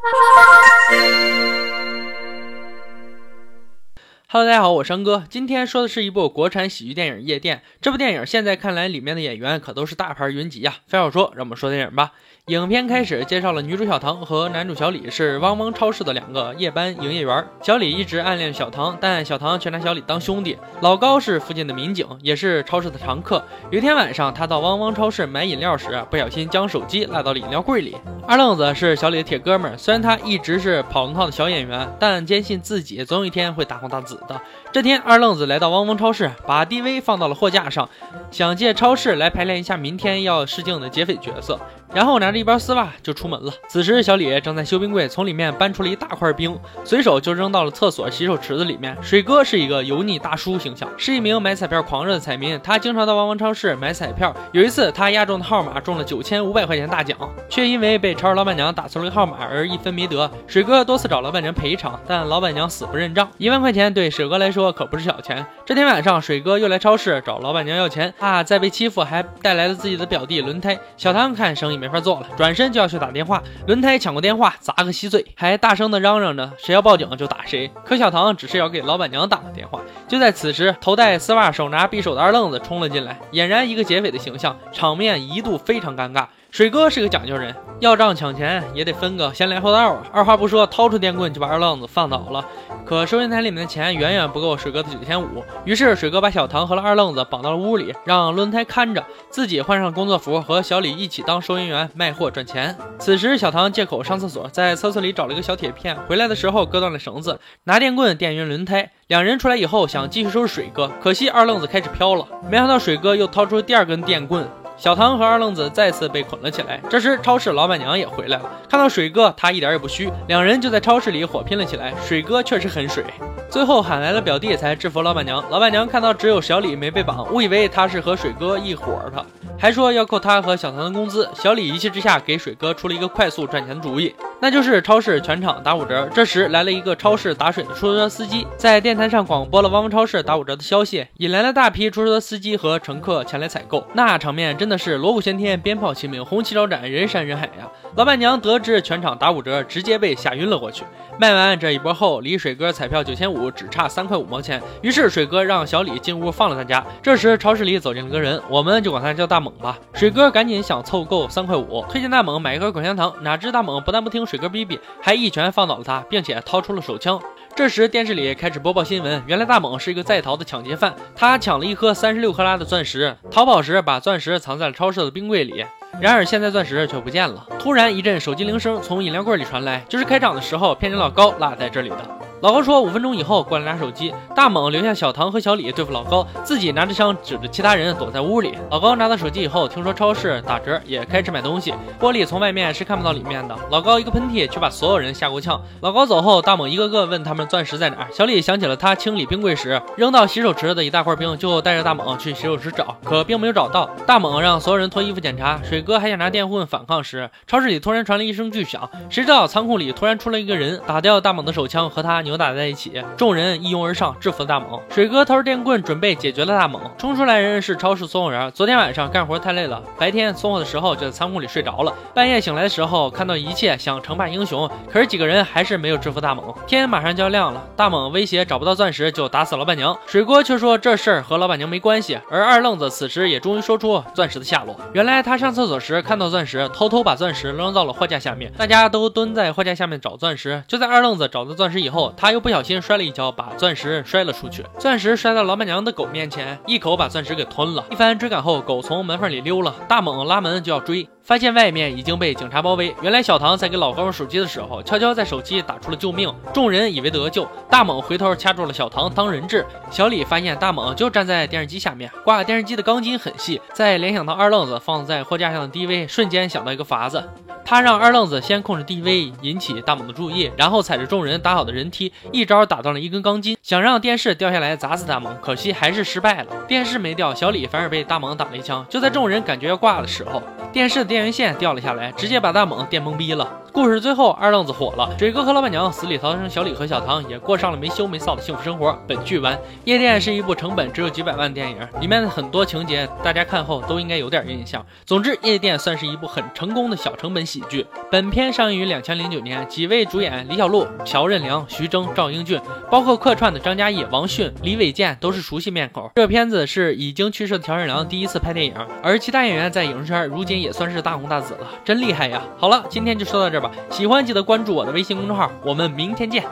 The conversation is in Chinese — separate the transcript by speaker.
Speaker 1: 哈。Hello，大家好，我是山哥。今天说的是一部国产喜剧电影《夜店》。这部电影现在看来，里面的演员可都是大牌云集呀。废话少说，让我们说电影吧。影片开始介绍了女主小唐和男主小李是汪汪超市的两个夜班营业员。小李一直暗恋小唐，但小唐却拿小李当兄弟。老高是附近的民警，也是超市的常客。有一天晚上，他到汪汪超市买饮料时，不小心将手机落到了饮料柜里。二愣子是小李的铁哥们儿，虽然他一直是跑龙套的小演员，但坚信自己总有一天会大红大紫的。这天，二愣子来到汪汪超市，把 DV 放到了货架上，想借超市来排练一下明天要试镜的劫匪角色。然后拿着一包丝袜就出门了。此时，小李正在修冰柜，从里面搬出了一大块冰，随手就扔到了厕所洗手池子里面。水哥是一个油腻大叔形象，是一名买彩票狂热的彩民。他经常到汪汪超市买彩票。有一次，他押中的号码中了九千五百块钱大奖，却因为被超市老板娘打错了个号码而一分没得。水哥多次找老板娘赔偿，但老板娘死不认账。一万块钱对水哥来说可不是小钱。这天晚上，水哥又来超市找老板娘要钱，怕再被欺负，还带来了自己的表弟轮胎。小唐看生意。没法做了，转身就要去打电话。轮胎抢过电话，砸个稀碎，还大声的嚷嚷着谁要报警就打谁。可小唐只是要给老板娘打个电话。就在此时，头戴丝袜、手拿匕首的二愣子冲了进来，俨然一个劫匪的形象，场面一度非常尴尬。水哥是个讲究人，要账抢钱也得分个先来后到啊！二话不说，掏出电棍就把二愣子放倒了。可收银台里面的钱远远不够水哥的九千五，于是水哥把小唐和了二愣子绑到了屋里，让轮胎看着，自己换上工作服，和小李一起当收银员卖货赚钱。此时，小唐借口上厕所，在厕所里找了一个小铁片，回来的时候割断了绳子，拿电棍电晕轮胎。两人出来以后想继续收拾水哥，可惜二愣子开始飘了，没想到水哥又掏出第二根电棍。小唐和二愣子再次被捆了起来。这时，超市老板娘也回来了，看到水哥，他一点也不虚，两人就在超市里火拼了起来。水哥确实很水，最后喊来了表弟才制服老板娘。老板娘看到只有小李没被绑，误以为他是和水哥一伙的，还说要扣他和小唐的工资。小李一气之下给水哥出了一个快速赚钱的主意，那就是超市全场打五折。这时来了一个超市打水的出租车司机，在电台上广播了汪汪超市打五折的消息，引来了大批出租车司机和乘客前来采购。那场面真的。是锣鼓喧天，鞭炮齐鸣，红旗招展，人山人海呀！老板娘得知全场打五折，直接被吓晕了过去。卖完这一波后，离水哥彩票九千五只差三块五毛钱。于是水哥让小李进屋放了他家。这时超市里走进了个人，我们就管他叫大猛吧。水哥赶紧想凑够三块五，推荐大猛买一根口香糖。哪知大猛不但不听水哥逼逼，还一拳放倒了他，并且掏出了手枪。这时电视里开始播报新闻，原来大猛是一个在逃的抢劫犯，他抢了一颗三十六克拉的钻石，逃跑时把钻石藏在了超市的冰柜里。然而现在钻石却不见了。突然一阵手机铃声从饮料柜里传来，就是开场的时候骗人老高落在这里的。老高说五分钟以后过来拿手机。大猛留下小唐和小李对付老高，自己拿着枪指着其他人躲在屋里。老高拿到手机以后，听说超市打折，也开始买东西。玻璃从外面是看不到里面的。老高一个喷嚏，却把所有人吓够呛。老高走后，大猛一个个问他们钻石在哪。小李想起了他清理冰柜时扔到洗手池的一大块冰，就带着大猛去洗手池找，可并没有找到。大猛让所有人脱衣服检查。水哥还想拿电棍反抗时，超市里突然传来一声巨响，谁知道仓库里突然出来一个人，打掉大猛的手枪，和他扭。扭打在一起，众人一拥而上，制服了大猛。水哥掏出电棍，准备解决了大猛。冲出来人是超市送货员，昨天晚上干活太累了，白天送货的时候就在仓库里睡着了。半夜醒来的时候，看到一切，想称霸英雄，可是几个人还是没有制服大猛。天马上就要亮了，大猛威胁找不到钻石就打死老板娘。水哥却说这事儿和老板娘没关系。而二愣子此时也终于说出钻石的下落。原来他上厕所时看到钻石，偷偷把钻石扔到了货架下面。大家都蹲在货架下面找钻石。就在二愣子找到钻石以后。他又不小心摔了一跤，把钻石摔了出去。钻石摔到老板娘的狗面前，一口把钻石给吞了。一番追赶后，狗从门缝里溜了。大猛拉门就要追。发现外面已经被警察包围。原来小唐在给老高手机的时候，悄悄在手机打出了救命。众人以为得救，大猛回头掐住了小唐当人质。小李发现大猛就站在电视机下面，挂电视机的钢筋很细。再联想到二愣子放在货架上的 DV，瞬间想到一个法子。他让二愣子先控制 DV，引起大猛的注意，然后踩着众人打好的人梯，一招打断了一根钢筋，想让电视掉下来砸死大猛。可惜还是失败了，电视没掉，小李反而被大猛打了一枪。就在众人感觉要挂的时候，电视的电源线掉了下来，直接把大猛电懵逼了。故事最后，二愣子火了，水哥和老板娘死里逃生，小李和小唐也过上了没羞没臊的幸福生活。本剧完。夜店是一部成本只有几百万的电影，里面的很多情节大家看后都应该有点印象。总之，夜店算是一部很成功的小成本喜剧。本片上映于两千零九年，几位主演李小璐、乔任梁、徐峥、赵英俊，包括客串的张嘉译、王迅、李伟健都是熟悉面孔。这片子是已经去世的乔任梁第一次拍电影，而其他演员在影视圈如今也算是大红大紫了，真厉害呀！好了，今天就说到这喜欢记得关注我的微信公众号，我们明天见。